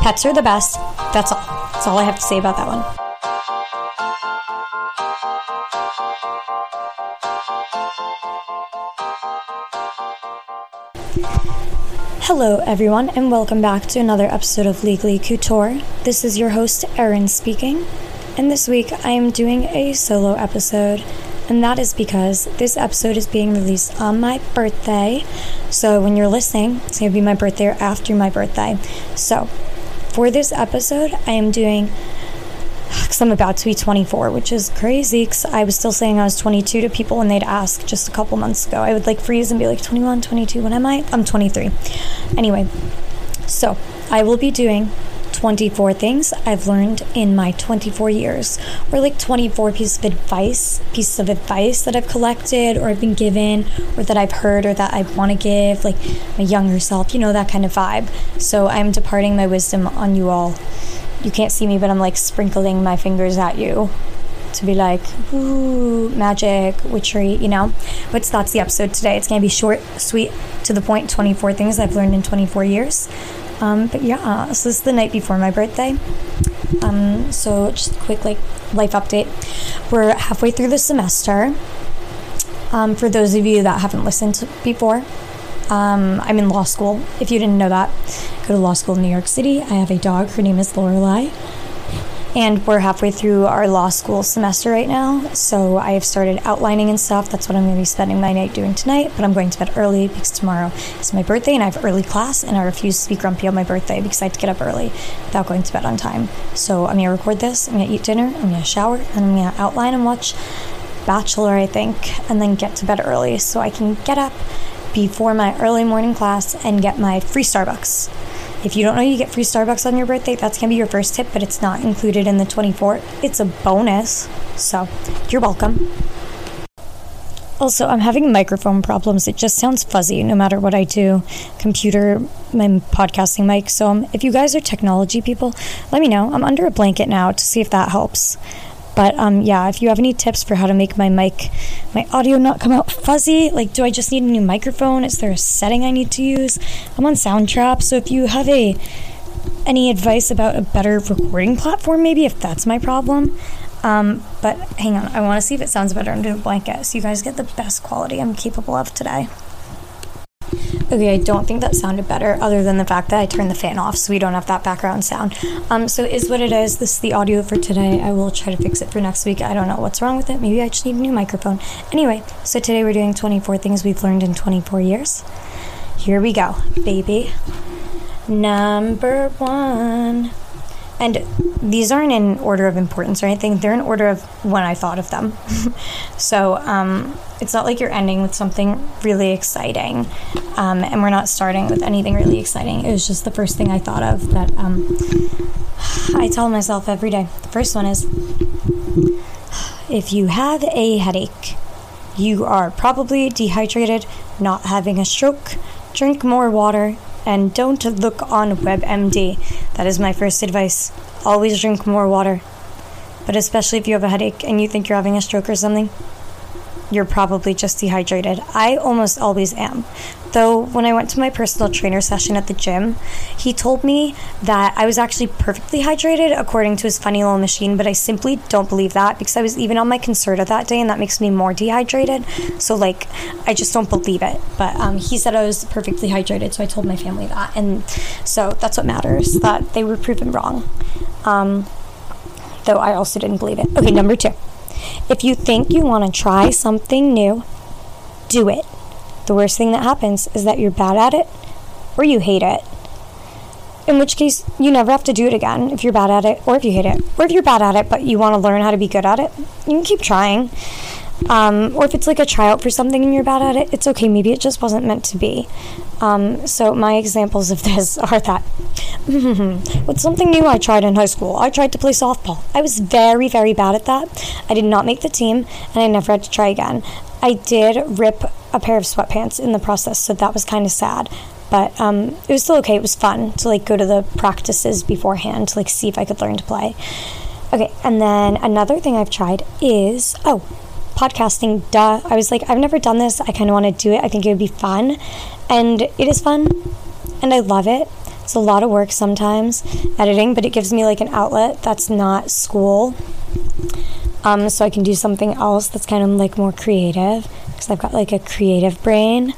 Pets are the best. That's all. That's all I have to say about that one. Hello, everyone, and welcome back to another episode of Legally Couture. This is your host, Erin, speaking, and this week I am doing a solo episode, and that is because this episode is being released on my birthday. So, when you're listening, it's going to be my birthday or after my birthday. So, for this episode, I am doing because I'm about to be 24, which is crazy because I was still saying I was 22 to people when they'd ask just a couple months ago. I would like freeze and be like 21, 22. When am I? I'm 23. Anyway, so I will be doing 24 things I've learned in my 24 years, or like 24 pieces of advice, pieces of advice that I've collected or I've been given, or that I've heard or that I want to give, like my younger self, you know, that kind of vibe. So I'm departing my wisdom on you all you can't see me, but I'm like sprinkling my fingers at you to be like, ooh, magic, witchery, you know? But that's the episode today. It's going to be short, sweet, to the point 24 things I've learned in 24 years. Um, but yeah, so this is the night before my birthday. Um, so just a quick like life update. We're halfway through the semester. Um, for those of you that haven't listened before, um, I'm in law school. If you didn't know that, go to law school in New York City. I have a dog. Her name is Lorelai. And we're halfway through our law school semester right now. So I have started outlining and stuff. That's what I'm going to be spending my night doing tonight. But I'm going to bed early because tomorrow is my birthday and I have early class. And I refuse to be grumpy on my birthday because I have to get up early without going to bed on time. So I'm going to record this. I'm going to eat dinner. I'm going to shower. And I'm going to outline and watch Bachelor, I think. And then get to bed early so I can get up before my early morning class and get my free Starbucks. If you don't know you get free Starbucks on your birthday, that's going to be your first tip, but it's not included in the 24. It's a bonus. So, you're welcome. Also, I'm having microphone problems. It just sounds fuzzy no matter what I do. Computer, my podcasting mic. So, um, if you guys are technology people, let me know. I'm under a blanket now to see if that helps. But um, yeah, if you have any tips for how to make my mic, my audio not come out fuzzy, like do I just need a new microphone? Is there a setting I need to use? I'm on Soundtrap, so if you have a any advice about a better recording platform, maybe if that's my problem. Um, but hang on, I want to see if it sounds better under the blanket, so you guys get the best quality I'm capable of today. Okay, I don't think that sounded better, other than the fact that I turned the fan off so we don't have that background sound. Um, so is what it is. This is the audio for today. I will try to fix it for next week. I don't know what's wrong with it. Maybe I just need a new microphone. Anyway, so today we're doing 24 things we've learned in 24 years. Here we go, baby. Number one. And these aren't in order of importance or anything, they're in order of when I thought of them. so um, it's not like you're ending with something really exciting. Um, and we're not starting with anything really exciting. It was just the first thing I thought of that um, I tell myself every day. The first one is if you have a headache, you are probably dehydrated, not having a stroke, drink more water, and don't look on WebMD. That is my first advice. Always drink more water. But especially if you have a headache and you think you're having a stroke or something, you're probably just dehydrated. I almost always am. Though, when I went to my personal trainer session at the gym, he told me that I was actually perfectly hydrated according to his funny little machine, but I simply don't believe that because I was even on my Concerta that day and that makes me more dehydrated. So, like, I just don't believe it. But um, he said I was perfectly hydrated, so I told my family that. And so that's what matters, that they were proven wrong. Um, though I also didn't believe it. Okay, number two. If you think you want to try something new, do it. The worst thing that happens is that you're bad at it or you hate it. In which case, you never have to do it again if you're bad at it or if you hate it. Or if you're bad at it but you want to learn how to be good at it, you can keep trying. Um, or if it's like a tryout for something and you're bad at it, it's okay. Maybe it just wasn't meant to be. Um, so my examples of this are that with something new I tried in high school, I tried to play softball. I was very, very bad at that. I did not make the team, and I never had to try again. I did rip a pair of sweatpants in the process, so that was kind of sad. But um, it was still okay. It was fun to like go to the practices beforehand to like see if I could learn to play. Okay, and then another thing I've tried is oh podcasting, duh. I was like, I've never done this. I kind of want to do it. I think it would be fun. And it is fun. And I love it. It's a lot of work sometimes editing, but it gives me like an outlet that's not school. Um, so I can do something else that's kind of like more creative because I've got like a creative brain.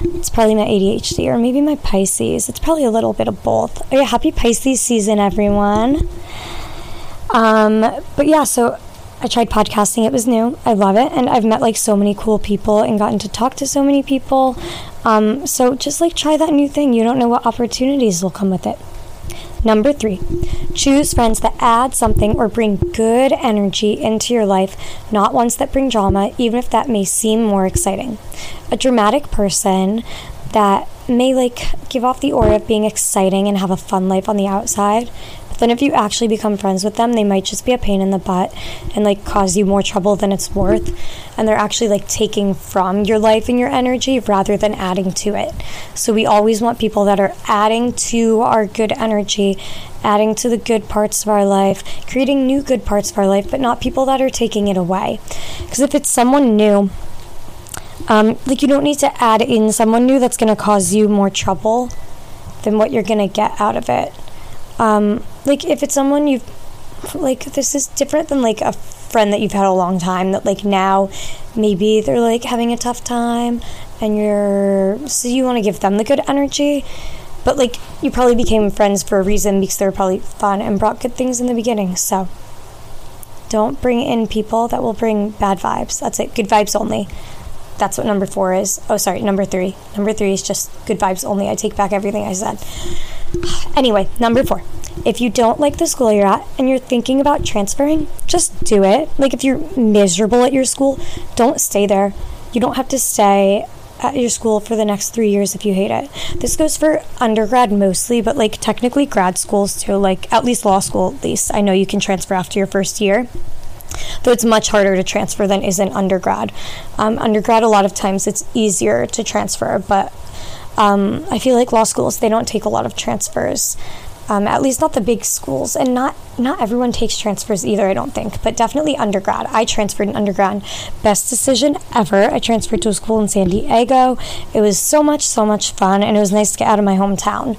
It's probably my ADHD or maybe my Pisces. It's probably a little bit of both. Oh happy Pisces season, everyone. Um, but yeah, so I tried podcasting. It was new. I love it. And I've met like so many cool people and gotten to talk to so many people. Um, so just like try that new thing. You don't know what opportunities will come with it. Number three, choose friends that add something or bring good energy into your life, not ones that bring drama, even if that may seem more exciting. A dramatic person that may like give off the aura of being exciting and have a fun life on the outside then if you actually become friends with them, they might just be a pain in the butt and like cause you more trouble than it's worth. And they're actually like taking from your life and your energy rather than adding to it. So we always want people that are adding to our good energy, adding to the good parts of our life, creating new good parts of our life, but not people that are taking it away. Because if it's someone new, um, like you don't need to add in someone new that's going to cause you more trouble than what you're going to get out of it. Um, like if it's someone you've like this is different than like a friend that you've had a long time that like now maybe they're like having a tough time and you're so you want to give them the good energy but like you probably became friends for a reason because they were probably fun and brought good things in the beginning so. Don't bring in people that will bring bad vibes. That's it. Good vibes only. That's what number four is. Oh sorry. Number three. Number three is just good vibes only. I take back everything i said Anyway, number four. If you don't like the school you're at and you're thinking about transferring, just do it. Like if you're miserable at your school, don't stay there. You don't have to stay at your school for the next three years if you hate it. This goes for undergrad mostly, but like technically grad schools too, like at least law school, at least. I know you can transfer after your first year. Though it's much harder to transfer than is an undergrad. Um, undergrad, a lot of times it's easier to transfer, but um, I feel like law schools they don't take a lot of transfers. Um, at least not the big schools, and not not everyone takes transfers either. I don't think, but definitely undergrad. I transferred in undergrad, best decision ever. I transferred to a school in San Diego. It was so much, so much fun, and it was nice to get out of my hometown.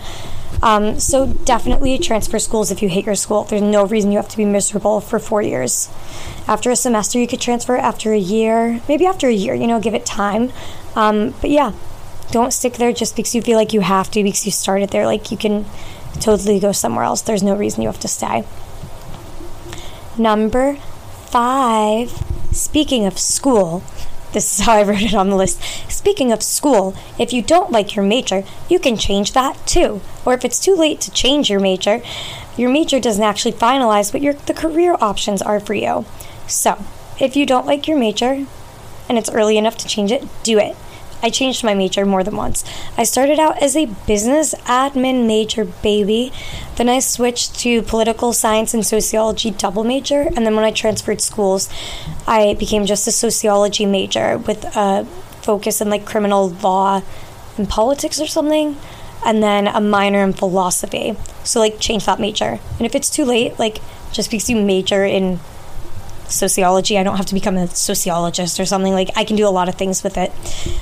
Um, so definitely transfer schools if you hate your school. There's no reason you have to be miserable for four years. After a semester, you could transfer. After a year, maybe after a year, you know, give it time. Um, but yeah, don't stick there just because you feel like you have to because you started there. Like you can totally go somewhere else. There's no reason you have to stay. Number five, speaking of school, this is how I wrote it on the list. Speaking of school, if you don't like your major, you can change that too. Or if it's too late to change your major, your major doesn't actually finalize what your the career options are for you. So, if you don't like your major and it's early enough to change it, do it. I changed my major more than once. I started out as a business admin major, baby. Then I switched to political science and sociology double major. And then when I transferred schools, I became just a sociology major with a focus in like criminal law and politics or something. And then a minor in philosophy. So, like, change that major. And if it's too late, like, just because you major in sociology. I don't have to become a sociologist or something. Like I can do a lot of things with it.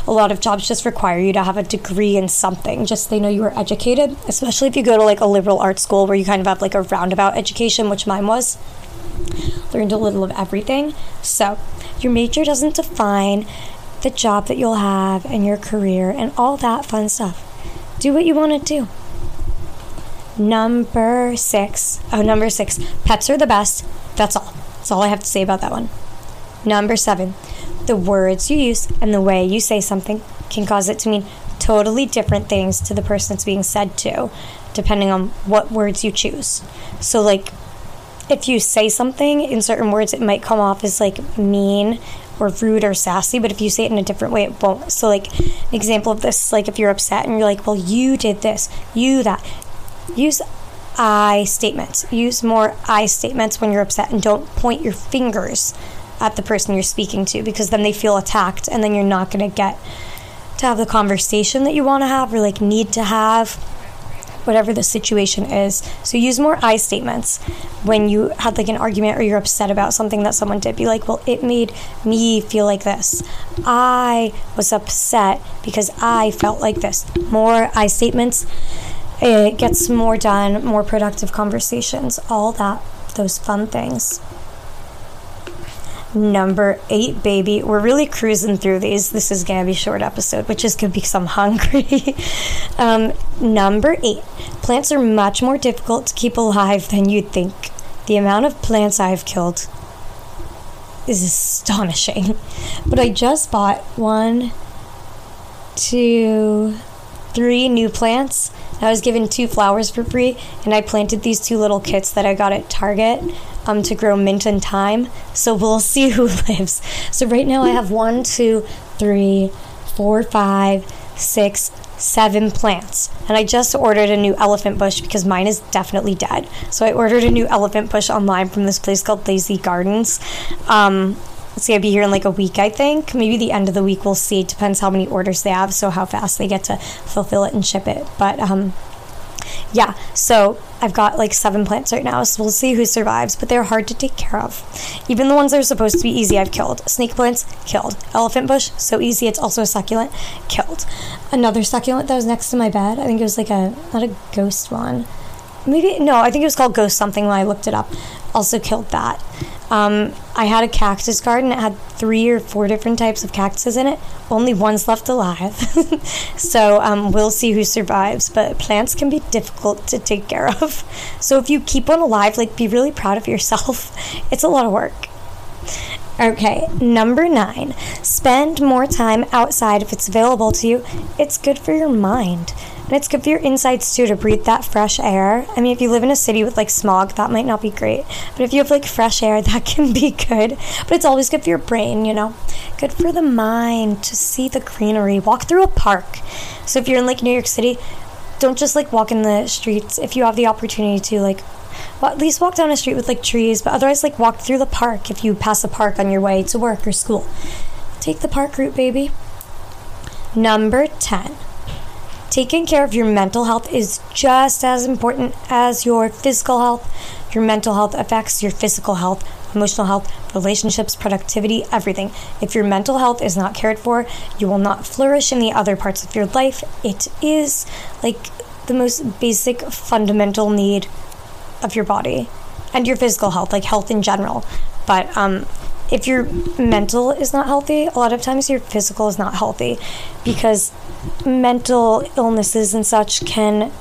A lot of jobs just require you to have a degree in something. Just they know you are educated, especially if you go to like a liberal arts school where you kind of have like a roundabout education, which mine was. Learned a little of everything. So, your major doesn't define the job that you'll have and your career and all that fun stuff. Do what you want to do. Number six. Oh, number six. Pets are the best. That's all. That's all I have to say about that one. Number seven, the words you use and the way you say something can cause it to mean totally different things to the person it's being said to, depending on what words you choose. So, like, if you say something in certain words, it might come off as like mean or rude or sassy, but if you say it in a different way, it won't. So, like, an example of this, like, if you're upset and you're like, well, you did this, you that, use I statements. Use more I statements when you're upset and don't point your fingers at the person you're speaking to because then they feel attacked and then you're not going to get to have the conversation that you want to have or like need to have whatever the situation is. So use more I statements when you had like an argument or you're upset about something that someone did. Be like, well, it made me feel like this. I was upset because I felt like this. More I statements it gets more done, more productive conversations, all that, those fun things. Number eight, baby. We're really cruising through these. This is gonna be a short episode, which is good because I'm hungry. um, number eight, plants are much more difficult to keep alive than you'd think. The amount of plants I've killed is astonishing. But I just bought one, two, three new plants. I was given two flowers for free, and I planted these two little kits that I got at Target um, to grow mint and thyme. So we'll see who lives. So right now I have one, two, three, four, five, six, seven plants. And I just ordered a new elephant bush because mine is definitely dead. So I ordered a new elephant bush online from this place called Lazy Gardens. Um, let's see, I'll be here in like a week, I think. Maybe the end of the week, we'll see. Depends how many orders they have, so how fast they get to fulfill it and ship it. But um, yeah, so I've got like seven plants right now, so we'll see who survives, but they're hard to take care of. Even the ones that are supposed to be easy, I've killed. Snake plants, killed. Elephant bush, so easy, it's also a succulent, killed. Another succulent that was next to my bed, I think it was like a, not a ghost one. Maybe, no, I think it was called ghost something when I looked it up. Also killed that. Um, I had a cactus garden. It had three or four different types of cactuses in it. Only one's left alive. so um, we'll see who survives. But plants can be difficult to take care of. So if you keep one alive, like be really proud of yourself. It's a lot of work. Okay, number nine, spend more time outside if it's available to you. It's good for your mind. And it's good for your insides too to breathe that fresh air. I mean, if you live in a city with like smog, that might not be great. But if you have like fresh air, that can be good. But it's always good for your brain, you know? Good for the mind to see the greenery. Walk through a park. So if you're in like New York City, don't just like walk in the streets. If you have the opportunity to, like, well, at least walk down a street with like trees, but otherwise, like, walk through the park if you pass a park on your way to work or school. Take the park route, baby. Number 10 taking care of your mental health is just as important as your physical health. Your mental health affects your physical health, emotional health, relationships, productivity, everything. If your mental health is not cared for, you will not flourish in the other parts of your life. It is like the most basic fundamental need of your body and your physical health, like health in general. But um, if your mental is not healthy, a lot of times your physical is not healthy because mental illnesses and such can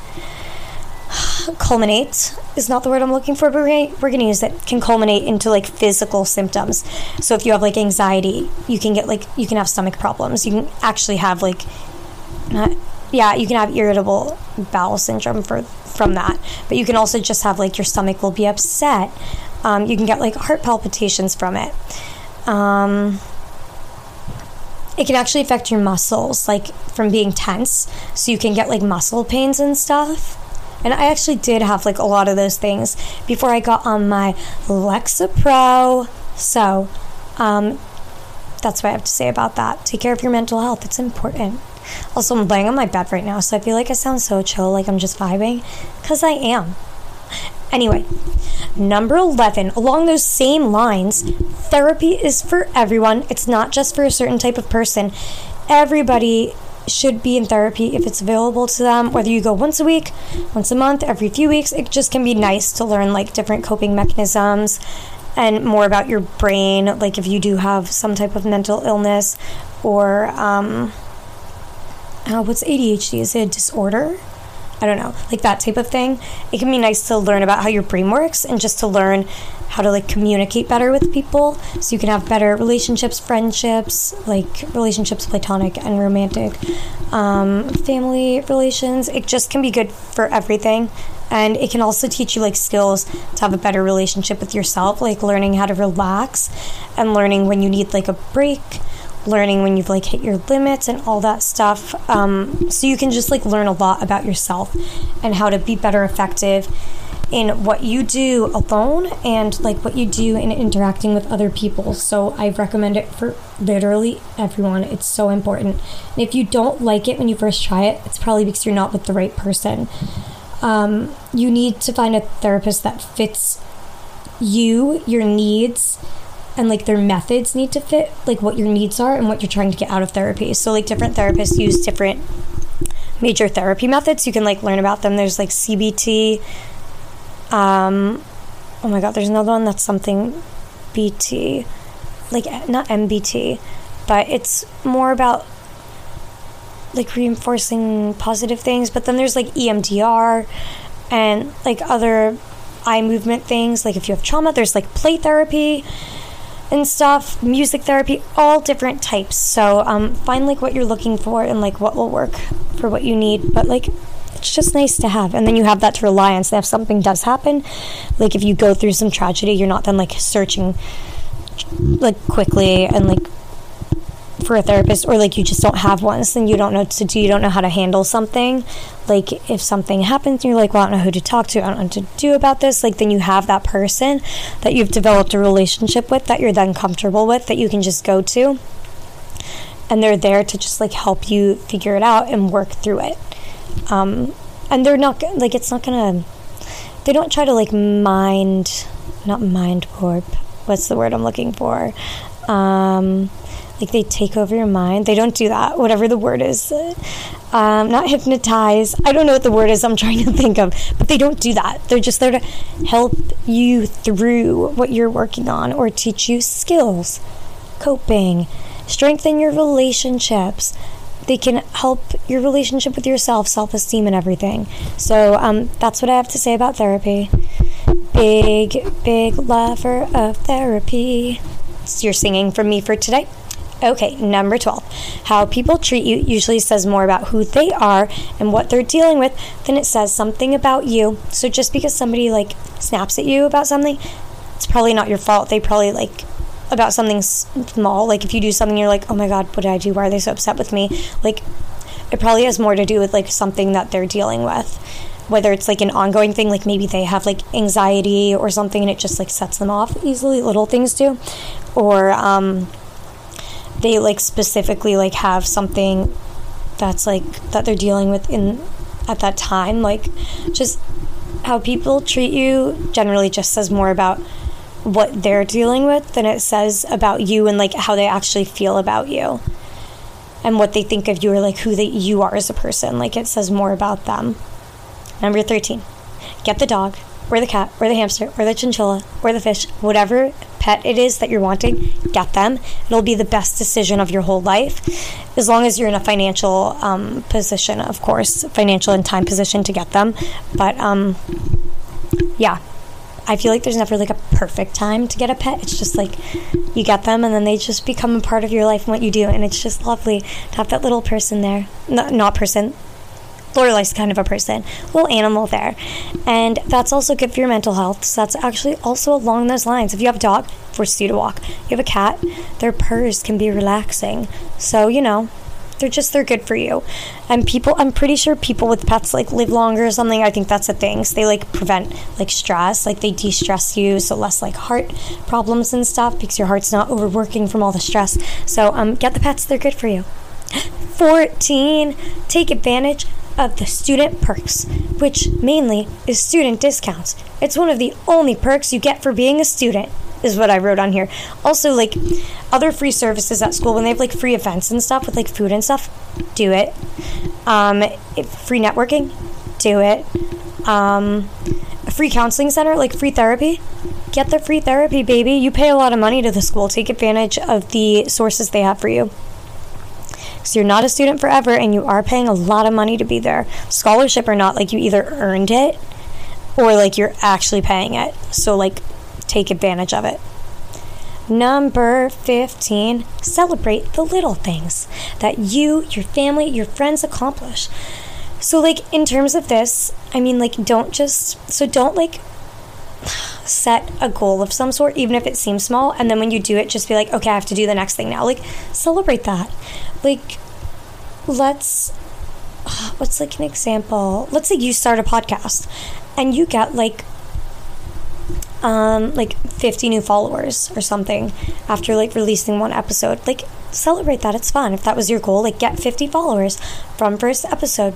culminate is not the word I'm looking for, but we're gonna, we're gonna use it. Can culminate into like physical symptoms. So if you have like anxiety, you can get like you can have stomach problems. You can actually have like, not, yeah, you can have irritable bowel syndrome for from that. But you can also just have like your stomach will be upset. Um, you can get like heart palpitations from it. Um, it can actually affect your muscles, like from being tense. So you can get like muscle pains and stuff. And I actually did have like a lot of those things before I got on my Lexapro. So, um, that's what I have to say about that. Take care of your mental health, it's important. Also, I'm laying on my bed right now, so I feel like I sound so chill, like I'm just vibing, because I am. Anyway, number 11, along those same lines, therapy is for everyone. It's not just for a certain type of person. Everybody should be in therapy if it's available to them, whether you go once a week, once a month, every few weeks. It just can be nice to learn like different coping mechanisms and more about your brain, like if you do have some type of mental illness or um, uh, what's ADHD? Is it a disorder? I don't know, like that type of thing. It can be nice to learn about how your brain works and just to learn how to like communicate better with people so you can have better relationships, friendships, like relationships, platonic and romantic, um, family relations. It just can be good for everything. And it can also teach you like skills to have a better relationship with yourself, like learning how to relax and learning when you need like a break learning when you've like hit your limits and all that stuff. Um, so you can just like learn a lot about yourself and how to be better effective in what you do alone and like what you do in interacting with other people. So I recommend it for literally everyone. It's so important. And if you don't like it when you first try it, it's probably because you're not with the right person. Um, you need to find a therapist that fits you, your needs, and like their methods need to fit like what your needs are and what you're trying to get out of therapy. So like different therapists use different major therapy methods. You can like learn about them. There's like CBT. Um, oh my god, there's another one that's something BT, like not MBT, but it's more about like reinforcing positive things. But then there's like EMDR and like other eye movement things. Like if you have trauma, there's like play therapy and stuff, music therapy, all different types. So um, find like what you're looking for and like what will work for what you need. But like it's just nice to have. And then you have that to rely on. So if something does happen, like if you go through some tragedy, you're not then like searching like quickly and like for a therapist or like you just don't have one so then you don't know what to do you don't know how to handle something. Like if something happens and you're like well i don't know who to talk to i don't know what to do about this like then you have that person that you've developed a relationship with that you're then comfortable with that you can just go to and they're there to just like help you figure it out and work through it. Um, and they're not like it's not gonna they don't try to like mind not mind warp what's the word i'm looking for um, like they take over your mind. They don't do that, whatever the word is. Um, not hypnotize. I don't know what the word is I'm trying to think of, but they don't do that. They're just there to help you through what you're working on or teach you skills, coping, strengthen your relationships. They can help your relationship with yourself, self esteem, and everything. So um, that's what I have to say about therapy. Big, big lover of therapy. It's your singing from me for today. Okay, number 12. How people treat you usually says more about who they are and what they're dealing with than it says something about you. So just because somebody like snaps at you about something, it's probably not your fault. They probably like about something small. Like if you do something you're like, "Oh my god, what did I do? Why are they so upset with me?" Like it probably has more to do with like something that they're dealing with. Whether it's like an ongoing thing, like maybe they have like anxiety or something and it just like sets them off easily, little things do. Or um they like specifically like have something that's like that they're dealing with in at that time like just how people treat you generally just says more about what they're dealing with than it says about you and like how they actually feel about you and what they think of you or like who that you are as a person. Like it says more about them. Number 13 get the dog or the cat or the hamster or the chinchilla or the fish whatever pet it is that you're wanting, get them. It'll be the best decision of your whole life, as long as you're in a financial um, position, of course, financial and time position to get them. But um, yeah, I feel like there's never like a perfect time to get a pet. It's just like you get them and then they just become a part of your life and what you do. And it's just lovely to have that little person there. No, not person, Lorelai's kind of a person, little animal there. And that's also good for your mental health. So that's actually also along those lines. If you have a dog, forces you to walk. You have a cat, their purrs can be relaxing. So, you know, they're just they're good for you. And people I'm pretty sure people with pets like live longer or something. I think that's a thing. So they like prevent like stress, like they de-stress you, so less like heart problems and stuff because your heart's not overworking from all the stress. So um get the pets, they're good for you. 14. Take advantage of the student perks, which mainly is student discounts. It's one of the only perks you get for being a student, is what I wrote on here. Also, like other free services at school, when they have like free events and stuff with like food and stuff, do it. Um, free networking, do it. Um, a free counseling center, like free therapy, get the free therapy, baby. You pay a lot of money to the school. Take advantage of the sources they have for you. So you're not a student forever and you are paying a lot of money to be there. Scholarship or not, like you either earned it or like you're actually paying it. So like take advantage of it. Number 15, celebrate the little things that you, your family, your friends accomplish. So, like, in terms of this, I mean, like, don't just, so don't like set a goal of some sort, even if it seems small. And then when you do it, just be like, okay, I have to do the next thing now. Like, celebrate that. Like, let's, what's like an example? Let's say you start a podcast and you get like, um, like 50 new followers or something after like releasing one episode. Like, celebrate that. It's fun. If that was your goal, like, get 50 followers from first episode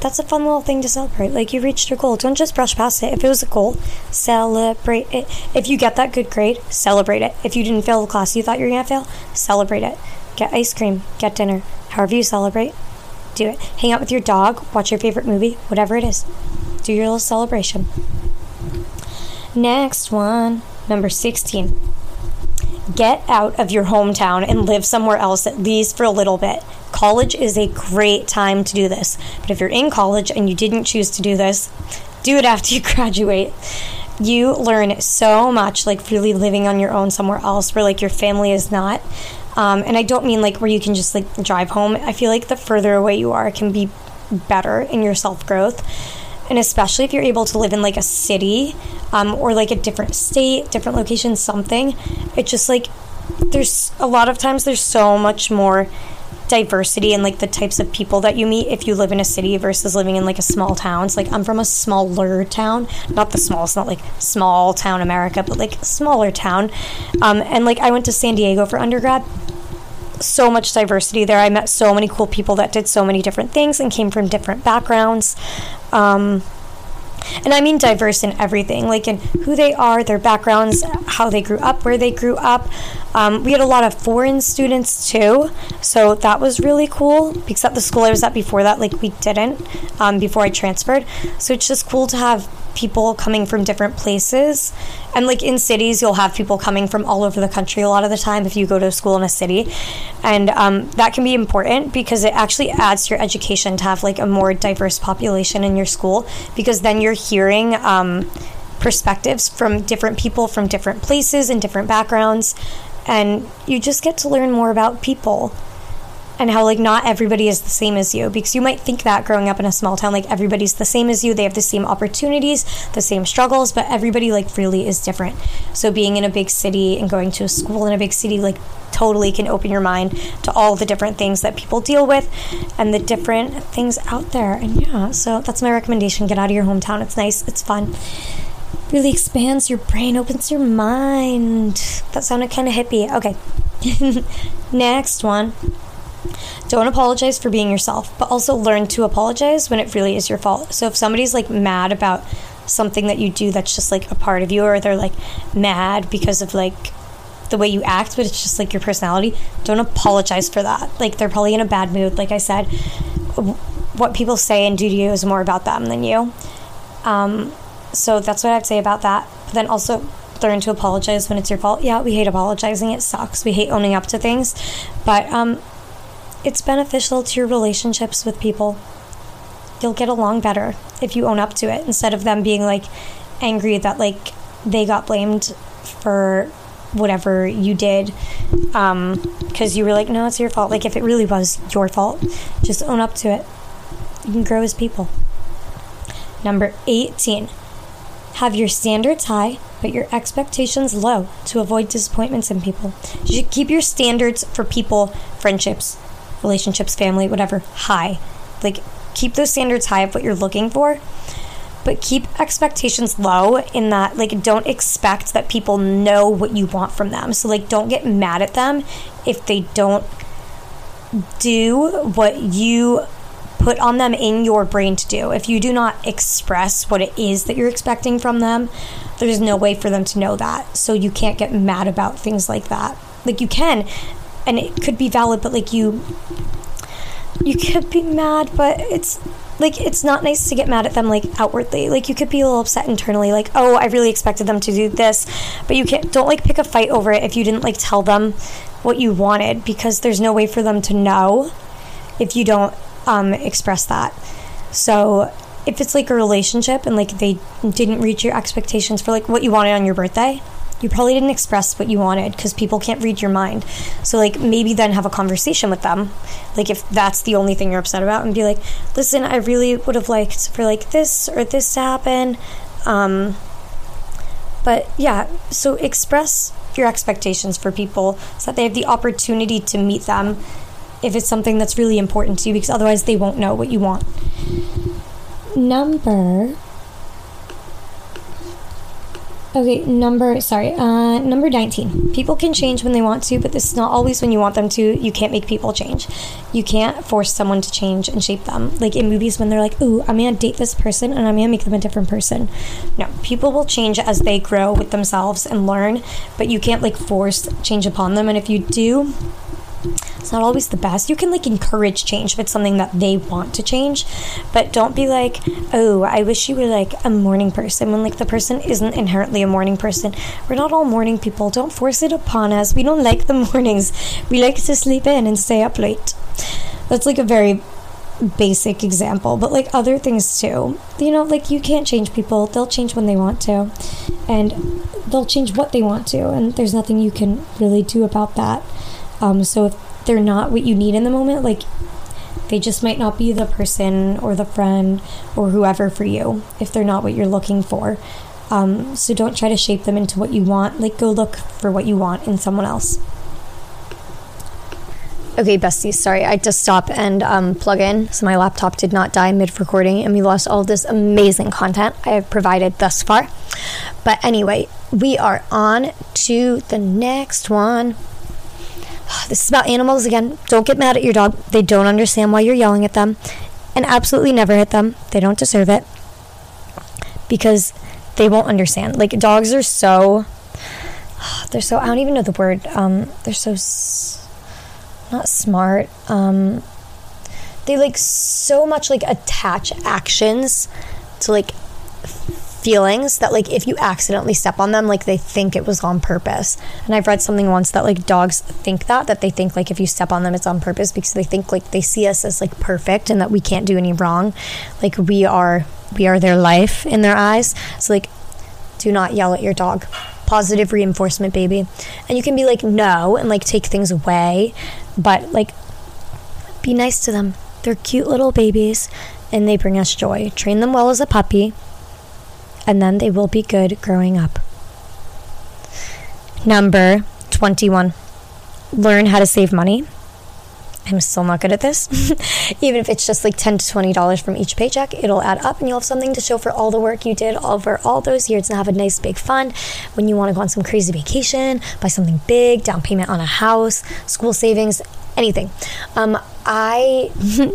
that's a fun little thing to celebrate. Like you reached your goal. Don't just brush past it. If it was a goal, celebrate it. If you get that good grade, celebrate it. If you didn't fail the class you thought you were gonna fail, celebrate it. Get ice cream, get dinner, however you celebrate. do it. Hang out with your dog, watch your favorite movie, whatever it is. Do your little celebration. Next one, number 16. Get out of your hometown and live somewhere else, at least for a little bit. College is a great time to do this. But if you're in college and you didn't choose to do this, do it after you graduate. You learn so much, like really living on your own somewhere else where like your family is not. Um, and I don't mean like where you can just like drive home. I feel like the further away you are can be better in your self growth. And especially if you're able to live in like a city um, or like a different state, different location, something, it just like there's a lot of times there's so much more diversity and like the types of people that you meet if you live in a city versus living in like a small town. It's like I'm from a smaller town, not the smallest, not like small town America, but like smaller town. Um, and like I went to San Diego for undergrad. So much diversity there. I met so many cool people that did so many different things and came from different backgrounds. Um, and I mean diverse in everything, like in who they are, their backgrounds, how they grew up, where they grew up. Um, we had a lot of foreign students too, so that was really cool. Because at the school I was at before that, like we didn't um, before I transferred. So it's just cool to have people coming from different places. And like in cities, you'll have people coming from all over the country a lot of the time if you go to school in a city. And um, that can be important because it actually adds to your education to have like a more diverse population in your school because then you're hearing. Um, perspectives from different people from different places and different backgrounds and you just get to learn more about people and how like not everybody is the same as you. Because you might think that growing up in a small town like everybody's the same as you. They have the same opportunities the same struggles but everybody like really is different. So being in a big city and going to a school in a big city like totally can open your mind to all the different things that people deal with and the different things out there. And yeah so that's my recommendation. Get out of your hometown. It's nice. It's fun. Really expands your brain opens your mind. That sounded kind of hippie. Okay. Next one don't apologize for being yourself, but also learn to apologize when it really is your fault. So if somebody's like mad about something that you do that's just like a part of you, or they're like mad because of like the way you act, but it's just like your personality, don't apologize for that. Like they're probably in a bad mood. Like I said, what people say and do to you is more about them than you. Um, so that's what I'd say about that. But then also learn to apologize when it's your fault. Yeah, we hate apologizing. It sucks. We hate owning up to things. But um, it's beneficial to your relationships with people. You'll get along better if you own up to it instead of them being like angry that like they got blamed for whatever you did because um, you were like, no, it's your fault. Like, if it really was your fault, just own up to it. You can grow as people. Number 18. Have your standards high, but your expectations low to avoid disappointments in people. You should keep your standards for people, friendships, relationships, family, whatever, high. Like, keep those standards high of what you're looking for, but keep expectations low in that, like, don't expect that people know what you want from them. So, like, don't get mad at them if they don't do what you put on them in your brain to do. If you do not express what it is that you're expecting from them, there's no way for them to know that. So you can't get mad about things like that. Like you can, and it could be valid but like you you could be mad but it's like it's not nice to get mad at them like outwardly. Like you could be a little upset internally like oh i really expected them to do this but you can't don't like pick a fight over it if you didn't like tell them what you wanted because there's no way for them to know if you don't um, express that. So if it's like a relationship and like they didn't reach your expectations for like what you wanted on your birthday you probably didn't express what you wanted because people can't read your mind. So, like, maybe then have a conversation with them. Like, if that's the only thing you're upset about, and be like, listen, I really would have liked for like this or this to happen. Um, but yeah, so express your expectations for people so that they have the opportunity to meet them if it's something that's really important to you, because otherwise they won't know what you want. Number Okay, number sorry, uh, number nineteen. People can change when they want to, but this is not always when you want them to. You can't make people change. You can't force someone to change and shape them. Like in movies, when they're like, "Ooh, I'm gonna date this person and I'm gonna make them a different person." No, people will change as they grow with themselves and learn, but you can't like force change upon them. And if you do, it's not always the best. You can like encourage change if it's something that they want to change, but don't be like, oh, I wish you were like a morning person when like the person isn't inherently a morning person. We're not all morning people. Don't force it upon us. We don't like the mornings. We like to sleep in and stay up late. That's like a very basic example, but like other things too. You know, like you can't change people. They'll change when they want to, and they'll change what they want to, and there's nothing you can really do about that. Um, so if they're not what you need in the moment, like they just might not be the person or the friend or whoever for you if they're not what you're looking for. Um, so don't try to shape them into what you want. Like go look for what you want in someone else. Okay, besties, sorry, I to stop and um, plug in so my laptop did not die mid recording and we lost all this amazing content I have provided thus far. But anyway, we are on to the next one. This is about animals again. Don't get mad at your dog. They don't understand why you're yelling at them. And absolutely never hit them. They don't deserve it. Because they won't understand. Like, dogs are so. They're so. I don't even know the word. Um, they're so. S- not smart. Um, they like so much like attach actions to like feelings that like if you accidentally step on them like they think it was on purpose. And i've read something once that like dogs think that that they think like if you step on them it's on purpose because they think like they see us as like perfect and that we can't do any wrong. Like we are we are their life in their eyes. So like do not yell at your dog. Positive reinforcement baby. And you can be like no and like take things away but like be nice to them. They're cute little babies and they bring us joy. Train them well as a puppy and then they will be good growing up. Number 21. Learn how to save money. I'm still not good at this. Even if it's just like 10 to $20 from each paycheck, it'll add up and you'll have something to show for all the work you did over all those years and have a nice big fund when you want to go on some crazy vacation, buy something big, down payment on a house, school savings, anything. Um, I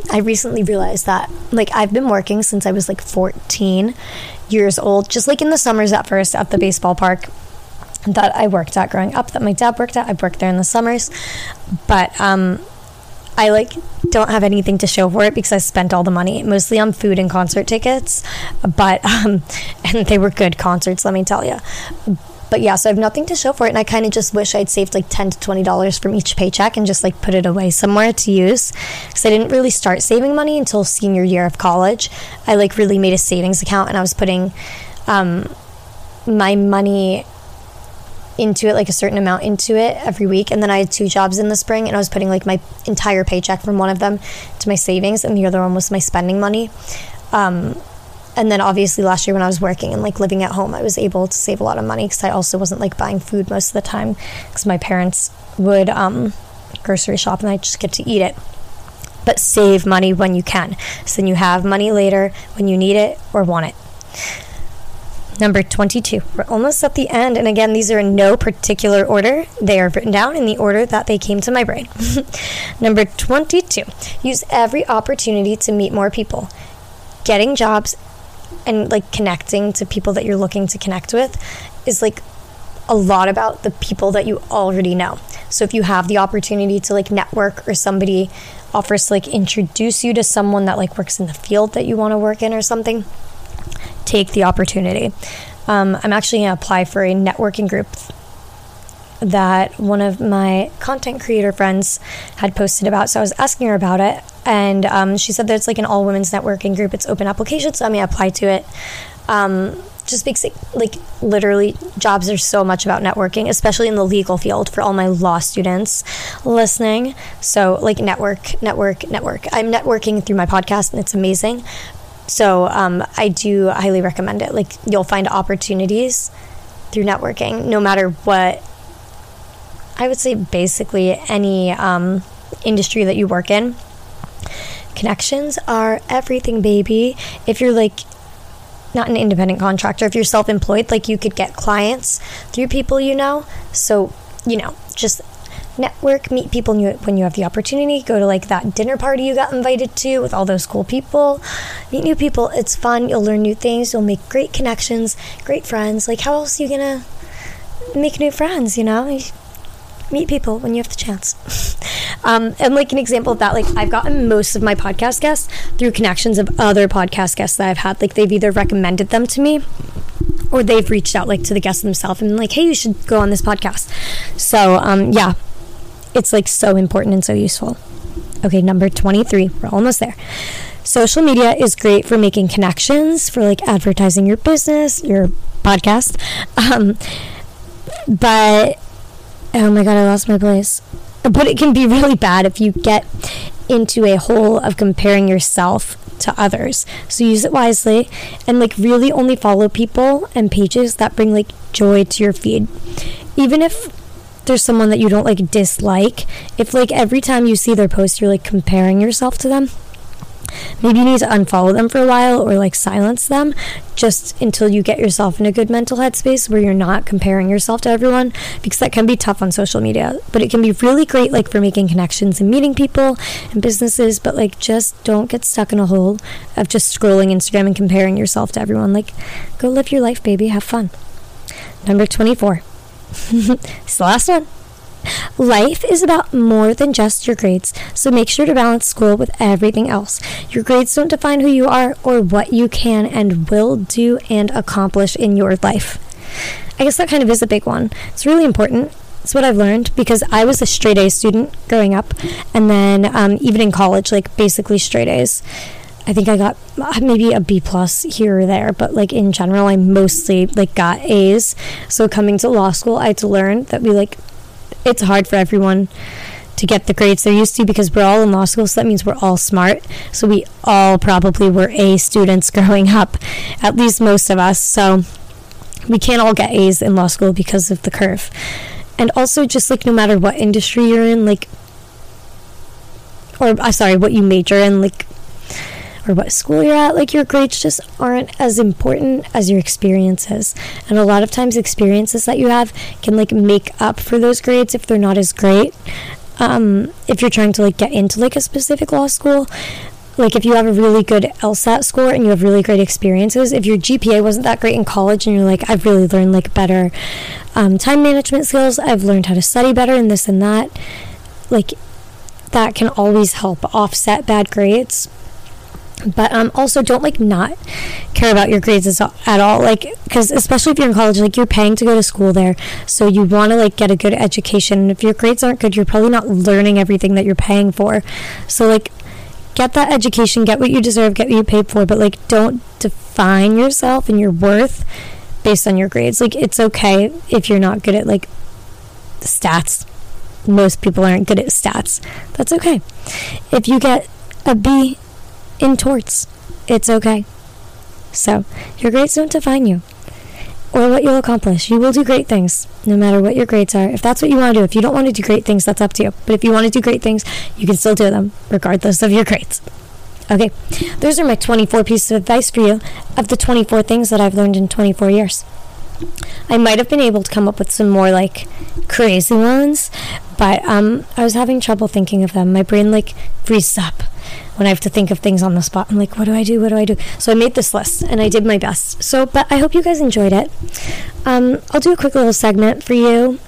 I recently realized that like I've been working since I was like 14 years old, just like in the summers at first at the baseball park that I worked at growing up, that my dad worked at. I worked there in the summers, but um, I like don't have anything to show for it because I spent all the money mostly on food and concert tickets, but um, and they were good concerts, let me tell you. But yeah, so I have nothing to show for it, and I kind of just wish I'd saved like ten to twenty dollars from each paycheck and just like put it away somewhere to use, because I didn't really start saving money until senior year of college. I like really made a savings account, and I was putting um, my money into it, like a certain amount into it every week. And then I had two jobs in the spring, and I was putting like my entire paycheck from one of them to my savings, and the other one was my spending money. Um, and then obviously last year when I was working and like living at home, I was able to save a lot of money because I also wasn't like buying food most of the time because my parents would um, grocery shop and I just get to eat it. But save money when you can, so then you have money later when you need it or want it. Number 22. We're almost at the end. And again, these are in no particular order. They are written down in the order that they came to my brain. Number 22. Use every opportunity to meet more people. Getting jobs and like connecting to people that you're looking to connect with is like a lot about the people that you already know. So if you have the opportunity to like network or somebody offers to like introduce you to someone that like works in the field that you want to work in or something, take the opportunity. Um, I'm actually to apply for a networking group that one of my content creator friends had posted about. So I was asking her about it, and um, she said that it's like an all women's networking group. It's open application, so I may apply to it. Um, just because, like, literally, jobs are so much about networking, especially in the legal field for all my law students listening. So, like, network, network, network. I'm networking through my podcast, and it's amazing. So, um, I do highly recommend it. Like, you'll find opportunities through networking, no matter what I would say basically any um, industry that you work in. Connections are everything, baby. If you're like not an independent contractor, if you're self employed, like you could get clients through people you know. So, you know, just network, meet people when you have the opportunity. Go to like that dinner party you got invited to with all those cool people. Meet new people. It's fun. You'll learn new things. You'll make great connections, great friends. Like, how else are you gonna make new friends, you know? Meet people when you have the chance. Um, and like an example of that, like I've gotten most of my podcast guests through connections of other podcast guests that I've had. Like they've either recommended them to me or they've reached out like to the guests themselves and like, hey, you should go on this podcast. So um, yeah, it's like so important and so useful. Okay, number 23. We're almost there. Social media is great for making connections, for like advertising your business, your podcast. Um, but oh my god, I lost my place. But it can be really bad if you get into a hole of comparing yourself to others. So use it wisely and like really only follow people and pages that bring like joy to your feed. Even if there's someone that you don't like dislike, if like every time you see their post you're like comparing yourself to them, maybe you need to unfollow them for a while or like silence them just until you get yourself in a good mental headspace where you're not comparing yourself to everyone because that can be tough on social media. But it can be really great like for making connections and meeting people and businesses but like just don't get stuck in a hole of just scrolling instagram and comparing yourself to everyone. Like go live your life baby. Have fun. Number 24 it's the last one Life is about more than just your grades, so make sure to balance school with everything else. Your grades don't define who you are or what you can and will do and accomplish in your life. I guess that kind of is a big one. It's really important. It's what I've learned because I was a straight A student growing up, and then um, even in college, like basically straight A's. I think I got uh, maybe a B plus here or there, but like in general, I mostly like got A's. So coming to law school, I had to learn that we like it's hard for everyone to get the grades they're used to because we're all in law school, so that means we're all smart. So we all probably were A students growing up, at least most of us. So we can't all get A's in law school because of the curve. And also, just like no matter what industry you're in, like, or I'm sorry, what you major in, like, or what school you're at, like your grades just aren't as important as your experiences. And a lot of times, experiences that you have can like make up for those grades if they're not as great. Um, if you're trying to like get into like a specific law school, like if you have a really good LSAT score and you have really great experiences, if your GPA wasn't that great in college and you're like, I've really learned like better um, time management skills, I've learned how to study better and this and that, like that can always help offset bad grades but um, also don't like not care about your grades at all like because especially if you're in college like you're paying to go to school there. So you want to like get a good education. And if your grades aren't good you're probably not learning everything that you're paying for. So like get that education get what you deserve get what you paid for but like don't define yourself and your worth based on your grades. Like it's okay if you're not good at like stats. Most people aren't good at stats. That's okay. If you get a b in torts. It's okay. So, your grades don't define you or what you'll accomplish. You will do great things no matter what your grades are. If that's what you want to do, if you don't want to do great things, that's up to you. But if you want to do great things, you can still do them regardless of your grades. Okay, those are my 24 pieces of advice for you of the 24 things that I've learned in 24 years. I might have been able to come up with some more like crazy ones, but um, I was having trouble thinking of them. My brain like freezes up when I have to think of things on the spot. I'm like, what do I do? What do I do? So I made this list and I did my best. So, but I hope you guys enjoyed it. Um, I'll do a quick little segment for you.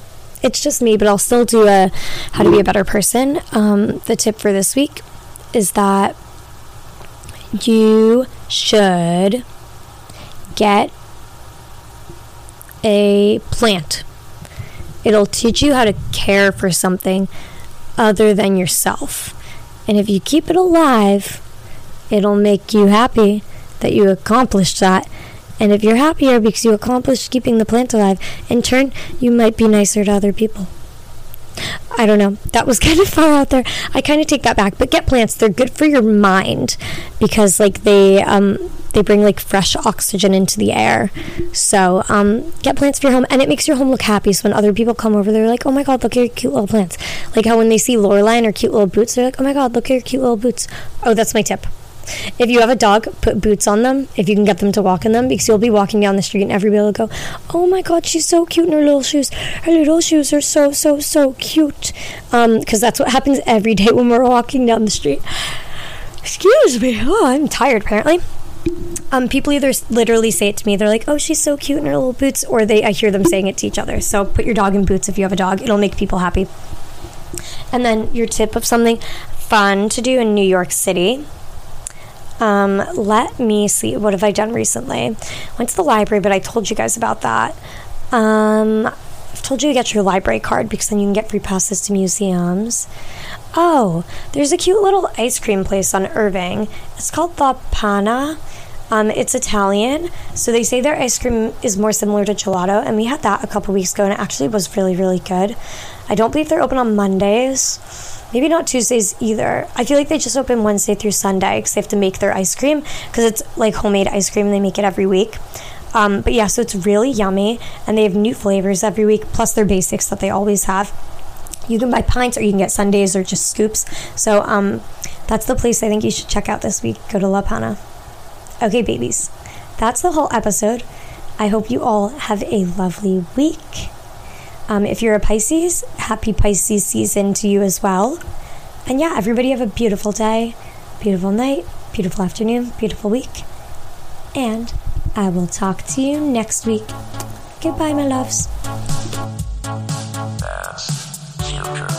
It's just me, but I'll still do a how to be a better person. Um, the tip for this week is that you should get a plant. It'll teach you how to care for something other than yourself. And if you keep it alive, it'll make you happy that you accomplished that. And if you're happier because you accomplished keeping the plant alive, in turn, you might be nicer to other people. I don't know. That was kind of far out there. I kind of take that back. But get plants. They're good for your mind because like they um they bring like fresh oxygen into the air. So um get plants for your home and it makes your home look happy. So when other people come over, they're like, "Oh my god, look at your cute little plants." Like how when they see Lorelai and her cute little boots, they're like, "Oh my god, look at your cute little boots." Oh, that's my tip. If you have a dog, put boots on them if you can get them to walk in them because you'll be walking down the street and everybody will go, Oh my god, she's so cute in her little shoes. Her little shoes are so, so, so cute. Because um, that's what happens every day when we're walking down the street. Excuse me. Oh, I'm tired apparently. Um, people either literally say it to me, they're like, "Oh, she's so cute in her little boots," or they I hear them saying it to each other. So put your dog in boots if you have a dog; it'll make people happy. And then your tip of something fun to do in New York City. Um, let me see. What have I done recently? Went to the library, but I told you guys about that. Um, I've told you to get your library card because then you can get free passes to museums. Oh, there's a cute little ice cream place on Irving. It's called La Pana. Um, it's Italian, so they say their ice cream is more similar to gelato, and we had that a couple weeks ago, and it actually was really, really good. I don't believe they're open on Mondays. Maybe not Tuesdays either. I feel like they just open Wednesday through Sunday because they have to make their ice cream because it's like homemade ice cream they make it every week. Um, but yeah, so it's really yummy and they have new flavors every week plus their basics that they always have. You can buy pints or you can get sundaes or just scoops. So um, that's the place I think you should check out this week. Go to La Pana. Okay, babies. That's the whole episode. I hope you all have a lovely week. Um, if you're a Pisces, happy Pisces season to you as well. And yeah, everybody have a beautiful day, beautiful night, beautiful afternoon, beautiful week. And I will talk to you next week. Goodbye, my loves. Future.